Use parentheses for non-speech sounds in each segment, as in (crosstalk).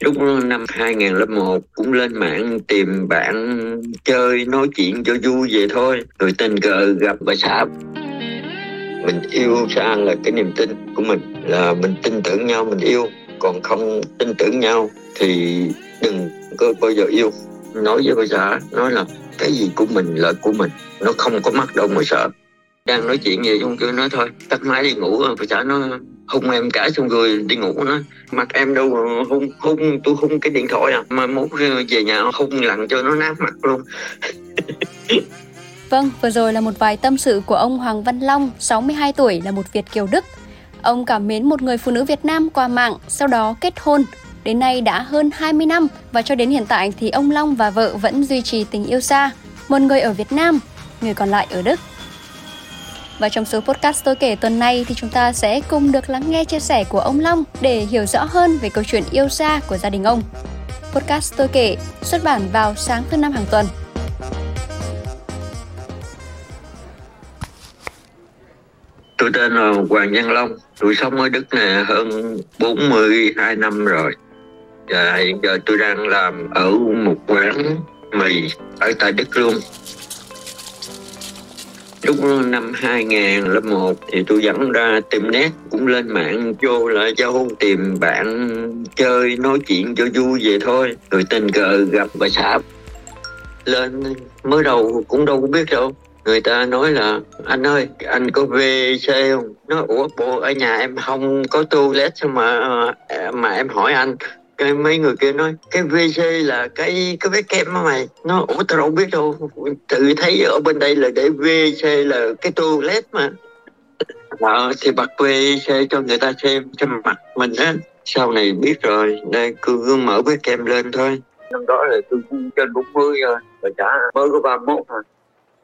lúc năm 2001 cũng lên mạng tìm bạn chơi nói chuyện cho vui vậy thôi. Rồi tình cờ gặp bà xã mình yêu xa là cái niềm tin của mình, là mình tin tưởng nhau, mình yêu. Còn không tin tưởng nhau thì đừng có bao giờ yêu. Nói với bà xã nói là cái gì của mình là của mình. Nó không có mắc đâu mà sợ. Đang nói chuyện gì chung cứ nói thôi. Tắt máy đi ngủ, bà xã nó hung em cả xong rồi đi ngủ nó mặt em đâu hung hung tôi hung cái điện thoại à mà muốn về nhà hung lặng cho nó nát mặt luôn (laughs) Vâng, vừa rồi là một vài tâm sự của ông Hoàng Văn Long, 62 tuổi là một Việt kiều Đức. Ông cảm mến một người phụ nữ Việt Nam qua mạng, sau đó kết hôn. Đến nay đã hơn 20 năm và cho đến hiện tại thì ông Long và vợ vẫn duy trì tình yêu xa. Một người ở Việt Nam, người còn lại ở Đức. Và trong số podcast tôi kể tuần này thì chúng ta sẽ cùng được lắng nghe chia sẻ của ông Long để hiểu rõ hơn về câu chuyện yêu xa của gia đình ông. Podcast tôi kể xuất bản vào sáng thứ năm hàng tuần. Tôi tên là Hoàng Văn Long, tôi sống ở Đức này hơn 42 năm rồi. Và hiện giờ tôi đang làm ở một quán mì ở tại Đức luôn. Lúc năm 2001 thì tôi dẫn ra tìm nét cũng lên mạng vô là châu tìm bạn chơi nói chuyện cho vui vậy thôi. Rồi tình cờ gặp bà xã lên mới đầu cũng đâu có biết đâu. Người ta nói là, anh ơi, anh có WC không? Nó, ủa, bộ ở nhà em không có toilet sao mà à, mà em hỏi anh? Cái mấy người kia nói cái WC là cái cái vết kem á mày. Nó ủa tao đâu biết đâu. Tự thấy ở bên đây là để WC là cái toilet mà. Ờ, thì bật WC cho người ta xem cho mặt mình á. Sau này biết rồi đây cứ, cứ mở vết kem lên thôi. Năm đó là tôi trên 40 rồi và trả mới có 31 thôi.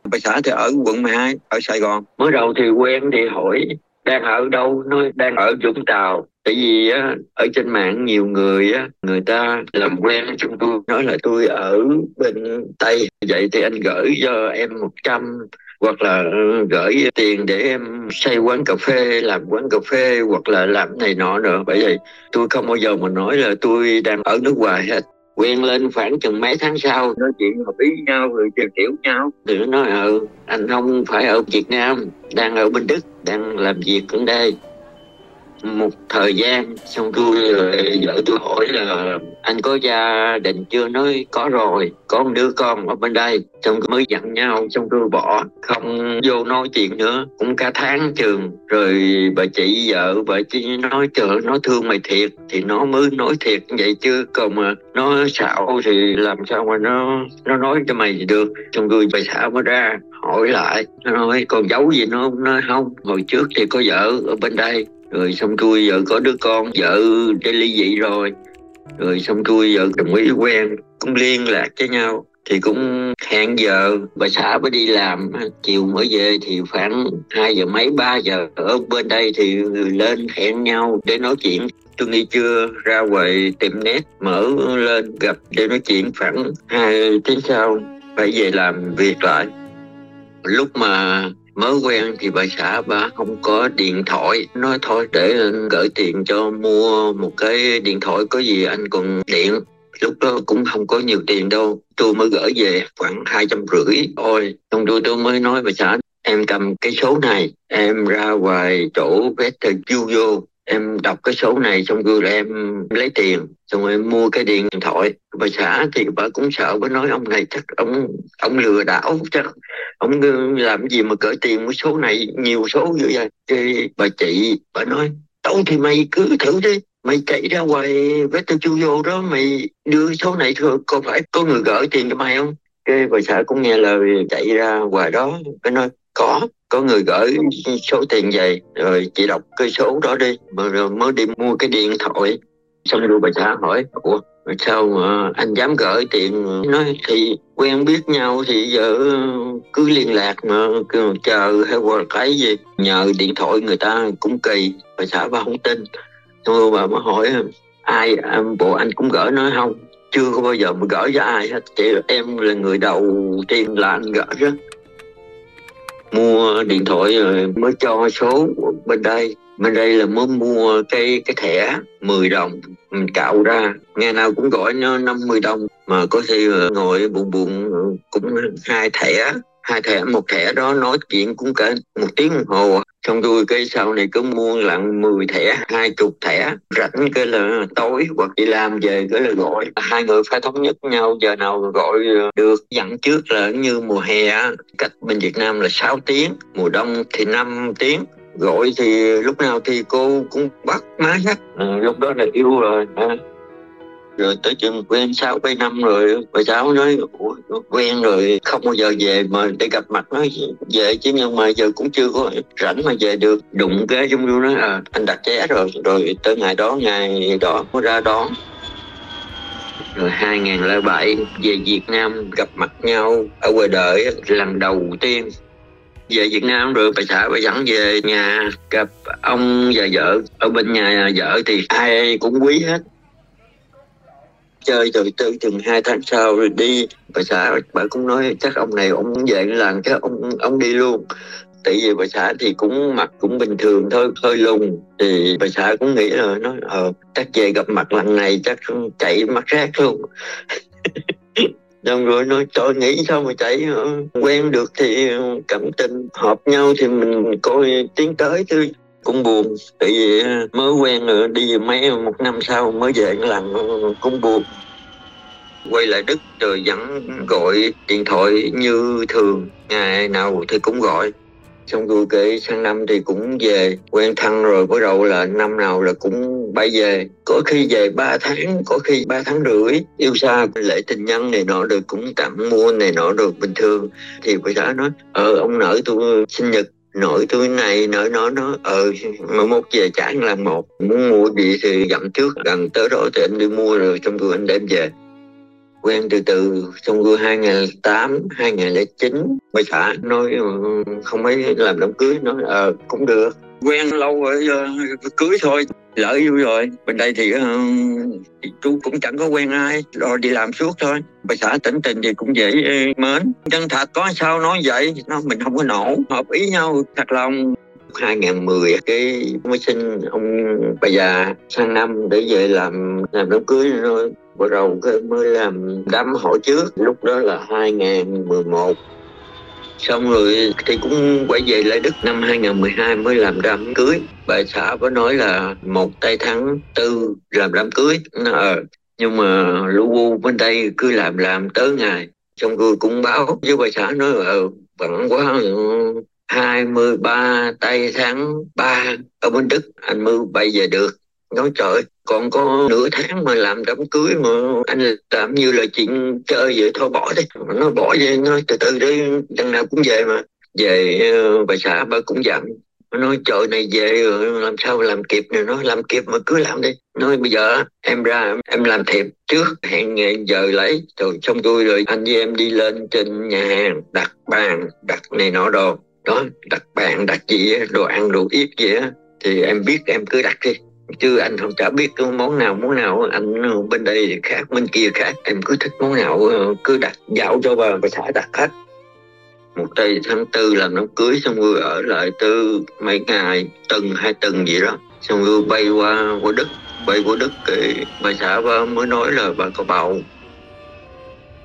Bà xã thì ở quận 12 ở Sài Gòn. Mới đầu thì quen thì hỏi đang ở đâu? Nói đang ở Vũng Tàu tại vì á, ở trên mạng nhiều người á, người ta làm quen với chúng tôi nói là tôi ở bên Tây. Vậy thì anh gửi cho em 100 hoặc là ờ, gửi tiền để em xây quán cà phê làm quán cà phê hoặc là làm này nọ nữa. Bởi vậy tôi không bao giờ mà nói là tôi đang ở nước ngoài hết. Quen lên khoảng chừng mấy tháng sau nói chuyện hợp ý nhau rồi tìm hiểu nhau. Thì nó nói ừ anh không phải ở Việt Nam đang ở bên Đức đang làm việc ở đây một thời gian, xong tôi vợ tôi hỏi là anh có gia đình chưa? Nói, có rồi, có một đứa con ở bên đây. Xong mới dặn nhau, xong tôi bỏ. Không vô nói chuyện nữa, cũng cả tháng trường. Rồi bà chị vợ, bà chị nói, trời nó thương mày thiệt. Thì nó mới nói thiệt vậy chứ, còn mà nó xạo thì làm sao mà nó nó nói cho mày được. Xong tôi bà xã mới ra, hỏi lại. Nó nói còn giấu gì nó nó nói, không, hồi trước thì có vợ ở bên đây rồi xong tôi vợ có đứa con, vợ đã ly dị rồi. Rồi xong tôi vợ đồng ý quen, cũng liên lạc với nhau. Thì cũng hẹn giờ, bà xã mới đi làm. Chiều mới về thì khoảng hai giờ mấy, ba giờ ở bên đây thì lên hẹn nhau để nói chuyện. Tôi nghĩ chưa, ra ngoài tiệm nét, mở lên gặp để nói chuyện khoảng hai tiếng sau. Phải về làm việc lại. Lúc mà mới quen thì bà xã bà không có điện thoại. Nói thôi để anh gửi tiền cho mua một cái điện thoại có gì anh còn điện. Lúc đó cũng không có nhiều tiền đâu. Tôi mới gửi về khoảng hai trăm rưỡi. Thôi xong tôi tôi mới nói bà xã, em cầm cái số này, em ra ngoài chỗ Vector vô em đọc cái số này xong rồi em lấy tiền, xong rồi em mua cái điện thoại. Bà xã thì bà cũng sợ, bà nói ông này chắc ông ông lừa đảo, chắc ông làm gì mà cỡ tiền cái số này, nhiều số như vậy. Thì bà chị, bà nói tao thì mày cứ thử đi, mày chạy ra ngoài với tao chu vô đó, mày đưa số này thôi, có phải có người gửi tiền cho mày không? Cái bà xã cũng nghe lời chạy ra ngoài đó cái nói có có người gửi số tiền về, rồi chị đọc cái số đó đi. Rồi mới đi mua cái điện thoại. Xong rồi bà xã hỏi, ủa, sao mà anh dám gửi tiền? Nói thì quen biết nhau thì giờ cứ liên lạc mà chờ hay qua cái gì. Nhờ điện thoại người ta cũng kỳ, bà xã bà không tin. Xong rồi bà mới hỏi, ai bộ anh cũng gửi nói không? Chưa có bao giờ mà gửi cho ai hết chị em là người đầu tiên là anh gửi đó mua điện thoại rồi mới cho số bên đây. Bên đây là mới mua cái cái thẻ 10 đồng. Mình cạo ra. Ngày nào cũng gọi nó 50 đồng. Mà có khi ngồi buồn buồn cũng hai thẻ. Hai thẻ, một thẻ đó nói chuyện cũng cả một tiếng đồng hồ xong tôi cái sau này cứ mua lặng 10 thẻ hai chục thẻ rảnh cái là tối hoặc đi làm về cái là gọi. Hai người phải thống nhất nhau giờ nào gọi được. Dặn trước là như mùa hè cách bên Việt Nam là 6 tiếng mùa đông thì 5 tiếng. Gọi thì lúc nào thì cô cũng bắt má nhắc. À, lúc đó là yêu rồi à rồi tới chừng quen sáu bảy năm rồi bà cháu nói quen rồi, không bao giờ về mà để gặp mặt. Nói, về chứ nhưng mà giờ cũng chưa có rảnh mà về được. Đụng cái chung vô nói à anh đặt vé rồi. Rồi tới ngày đó ngày đó có ra đón. Rồi 2007 về Việt Nam gặp mặt nhau ở ngoài đời, lần đầu tiên về Việt Nam rồi bà xã bà dẫn về nhà gặp ông và vợ. Ở bên nhà vợ thì ai cũng quý hết chơi rồi từ chừng hai tháng sau rồi đi. Bà xã, bà cũng nói chắc ông này ông về làm chắc ông ông đi luôn. Tại vì bà xã thì cũng mặt cũng bình thường thôi, hơi lùng. Thì bà xã cũng nghĩ là nó ờ chắc về gặp mặt lần này chắc chạy mắt rác luôn. (laughs) Xong rồi nói tôi nghĩ sao mà chạy ờ, quen được thì cảm tình hợp nhau thì mình coi tiến tới thôi cũng buồn. Tại vì ờ, mới quen rồi đi mấy ờ, một năm sau mới về lần cũng buồn. Quay lại đức rồi vẫn gọi điện thoại như thường, ngày nào thì cũng gọi. Xong rồi kể sang năm thì cũng về, quen thân rồi, bắt đầu là năm nào là cũng bay về. Có khi về 3 tháng, có khi 3 tháng rưỡi. Yêu xa, lễ tình nhân này nọ được cũng tặng mua này nọ được bình thường. Thì bà xã nói ờ ông nợ tôi sinh nhật nội tôi này nội nó nó ờ mà một về trả là một. Muốn mua gì thì dặn trước gần tới đó thì anh đi mua rồi xong rồi anh đem về. Quen từ từ xong rồi 2008 2009 bà xã nói ừ, không mấy làm đám cưới nói ờ à, cũng được quen lâu rồi ờ, cưới thôi lỡ yêu rồi. Bên đây thì, uh, thì chú cũng chẳng có quen ai rồi đi làm suốt thôi. Bà xã tỉnh tình thì cũng dễ uh, mến. Chân thật có sao nói vậy nó mình không có nổ hợp ý nhau thật lòng. 2010 cái mới sinh ông bà già sang năm để về làm làm đám cưới rồi. Bắt đầu mới làm đám hỏi trước lúc đó là 2011 xong rồi thì cũng quay về lại Đức. Năm 2012 mới làm đám cưới. Bà xã có nói là một tay tháng tư làm đám cưới. Ờ, nhưng mà lu bu bên đây cứ làm làm tới ngày. Xong rồi cũng báo với bà xã nói ờ bận quá ờ, 23 tay tháng 3 ở bên Đức. Anh mới bay về được nói trời, còn có nửa tháng mà làm đám cưới mà anh làm như là chuyện chơi vậy, thôi bỏ đi. Nó bỏ vậy nói từ từ đi, đằng nào cũng về mà. Về ờ, bà xã bà cũng dặn nói trời này về rồi, làm sao làm kịp này nó làm kịp mà cứ làm đi. Nói bây giờ em ra, em làm thiệp trước, hẹn ngày giờ lấy. Rồi xong tôi rồi anh với em đi lên trên nhà hàng, đặt bàn, đặt này nọ đồ. Đó, đặt bàn, đặt gì đồ ăn, đồ ít gì á. Thì em biết em cứ đặt đi chứ anh không chả biết cái món nào món nào anh bên đây thì khác, bên kia khác. Em cứ thích món nào ờ, cứ đặt dạo cho bà bà xã đặt hết. Một tây tháng tư làm đám cưới xong rồi ở lại từ mấy ngày, tuần, hai tuần gì đó. Xong rồi bay qua qua đức, bay qua đức thì bà xã bà mới nói là bà có bầu.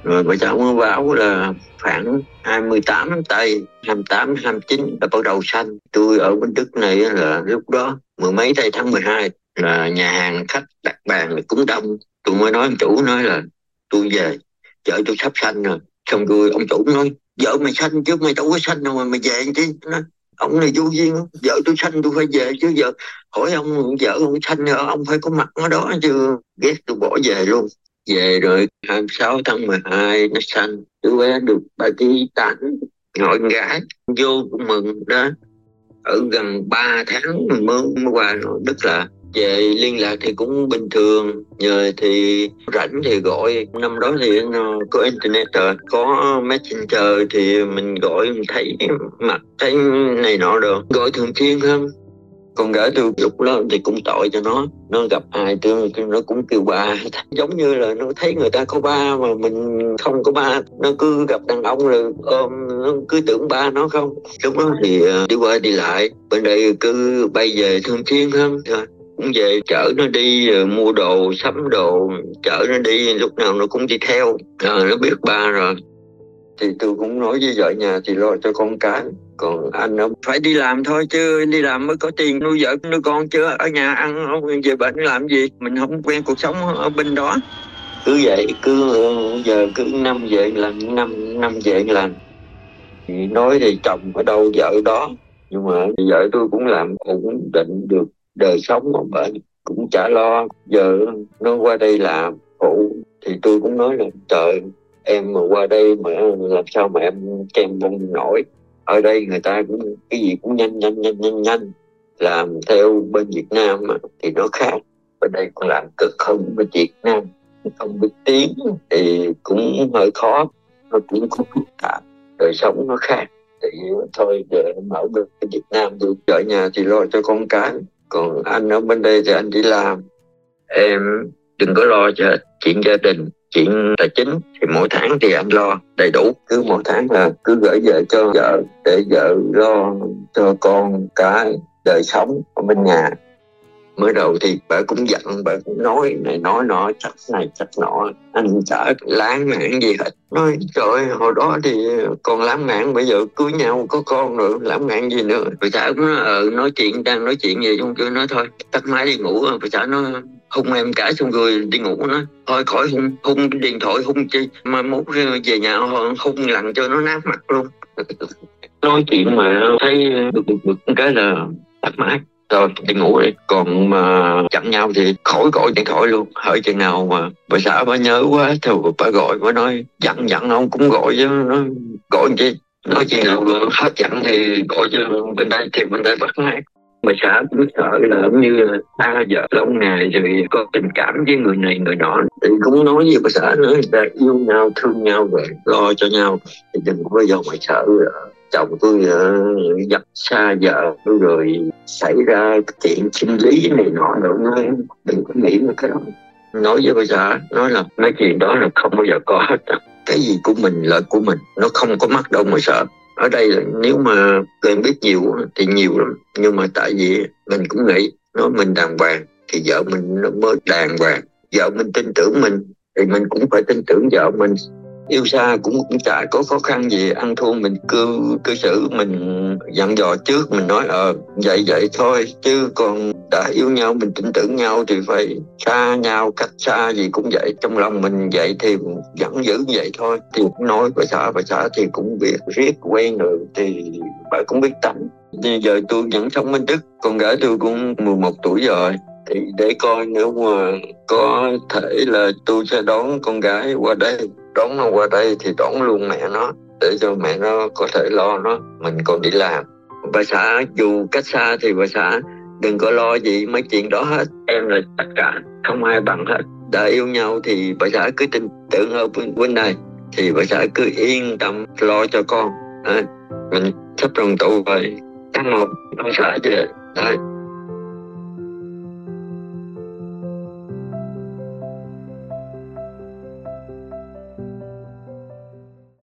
Rồi bà xã mới báo là khoảng 28 tây 28 29 là bắt đầu xanh tôi ở bên Đức này là lúc đó mười mấy tây tháng 12 là nhà hàng khách đặt bàn là cũng đông. Tôi mới nói ông chủ nói là tôi về chợ tôi sắp xanh rồi. Xong rồi ông chủ nói vợ mày xanh chứ mày đâu có xanh đâu mà mày về chứ nói, ông này vô duyên vợ tôi xanh tôi phải về chứ vợ. hỏi ông vợ ông xanh ông phải có mặt ở đó chứ. Ghét tôi bỏ về luôn. Về rồi 26 tháng 12 nó xanh. Đứa bé được bà ký tánh nội gái vô cũng mừng đó. Ở gần 3 tháng mới, mới qua rồi đức là về liên lạc thì cũng bình thường, nhờ thì rảnh thì gọi. Năm đó thì ờ, có internet rồi, có messenger thì mình gọi, mình thấy mặt thấy này nọ được gọi thường xuyên hơn. Con gái tôi lúc đó thì cũng tội cho nó nó gặp ai tôi nó cũng kêu ba. (laughs) Giống như là nó thấy người ta có ba mà mình không có ba, nó cứ gặp đàn ông rồi ôm, nó cứ tưởng ba nó không. Lúc đó thì ờ, đi qua đi lại, bên đây cứ bay về thường xuyên hơn cũng về chở nó đi mua đồ sắm đồ chở nó đi lúc nào nó cũng đi theo. À, nó biết ba rồi. Thì tôi cũng nói với vợ nhà thì lo cho con cái. Còn anh ông phải đi làm thôi chứ đi làm mới có tiền nuôi vợ nuôi con chứ. Ở nhà ăn ông về bệnh làm gì? Mình không quen cuộc sống ở bên đó. Cứ vậy cứ giờ cứ năm về lần năm năm về lần. Thì nói thì chồng ở đâu vợ đó. Nhưng mà vợ tôi cũng làm ổn định được đời sống của bệnh cũng chả lo. Giờ nó qua đây làm phụ thì tôi cũng nói là trời em mà qua đây mà làm sao mà em kem bông nổi? Ở đây người ta cũng cái gì cũng nhanh nhanh nhanh nhanh nhanh. Làm theo bên Việt Nam mà, thì nó khác. Bên đây còn làm cực hơn bên Việt Nam. Không biết tiếng thì cũng hơi khó nó cũng có phức tạp. Đời sống nó khác. Thì thôi giờ em ở bên Việt Nam tôi ở nhà thì lo cho con cái còn anh ở bên đây thì anh đi làm. Em đừng có lo cho chuyện gia đình, chuyện tài chính. Thì mỗi tháng thì anh lo đầy đủ. Cứ mỗi tháng là cứ gửi về cho vợ, để vợ lo cho con cái đời sống ở bên nhà mới đầu thì bà cũng giận bà cũng nói này nói nọ chắc này chắc nọ. Anh chả láng mạn gì hết. Nói trời hồi đó thì còn lãng mạn bây giờ cưới nhau có con rồi lãng mạn gì nữa? Bà xã cũng nói, ờ, nói chuyện đang nói chuyện gì chung chưa nói thôi. Tắt máy đi ngủ bà xã nó hung em cả xong rồi đi ngủ nó thôi khỏi hung hung điện thoại hung chi mà mốt về nhà hung lặng cho nó nát mặt luôn. Nói chuyện mà thấy bực bực bực cái là tắt máy rồi đi ngủ đi. Còn mà chặn nhau thì khỏi gọi điện thoại luôn. Hỏi chừng nào mà bà xã bà nhớ quá thì bà gọi, bà nói dặn dặn ông cũng gọi chứ. Nó gọi chi? Nói chừng nào hết chặn thì gọi cho bên đây thì bên đây bắt ngay. Bà xã cũng sợ là như là ta vợ lâu ngày rồi có tình cảm với người này, người nọ. Thì cũng nói với bà xã nữa là yêu nhau, thương nhau rồi lo cho nhau. Thì đừng có bao giờ mà sợ chồng tôi ờ, gặp dập xa vợ rồi xảy ra chuyện sinh lý này nọ nữa đừng có nghĩ về cái đó. Nói với bà xã nói là mấy chuyện đó là không bao giờ có hết cái gì của mình lợi của mình, nó không có mắc đâu mà sợ. Ở đây là nếu mà quen biết nhiều thì nhiều lắm. Nhưng mà tại vì mình cũng nghĩ, nói mình đàng hoàng, thì vợ mình nó mới đàng hoàng. Vợ mình tin tưởng mình, thì mình cũng phải tin tưởng vợ mình yêu xa cũng cũng chả có khó khăn gì, ăn thua mình cư cư xử mình dặn dò trước, mình nói ờ vậy vậy thôi, chứ còn đã yêu nhau, mình tin tưởng nhau thì phải xa nhau, cách xa gì cũng vậy. Trong lòng mình vậy thì vẫn giữ vậy thôi. Thì nói bà xã bà xã thì cũng biết riết, quen rồi thì bà cũng biết tánh. Bây giờ tôi vẫn sống bên Đức, con gái tôi cũng 11 tuổi rồi. Thì để coi nếu mà có thể là tôi sẽ đón con gái qua đây đón nó qua đây thì đón luôn mẹ nó để cho mẹ nó có thể lo nó. Mình còn đi làm. Bà xã dù cách xa thì bà xã đừng có lo gì mấy chuyện đó hết. Em là tất cả không ai bằng hết. Đã yêu nhau thì bà xã cứ tin tưởng ở bên, này thì bà xã cứ yên tâm lo cho con. À, mình sắp đoàn tụ rồi tháng một ông xã về. Đấy,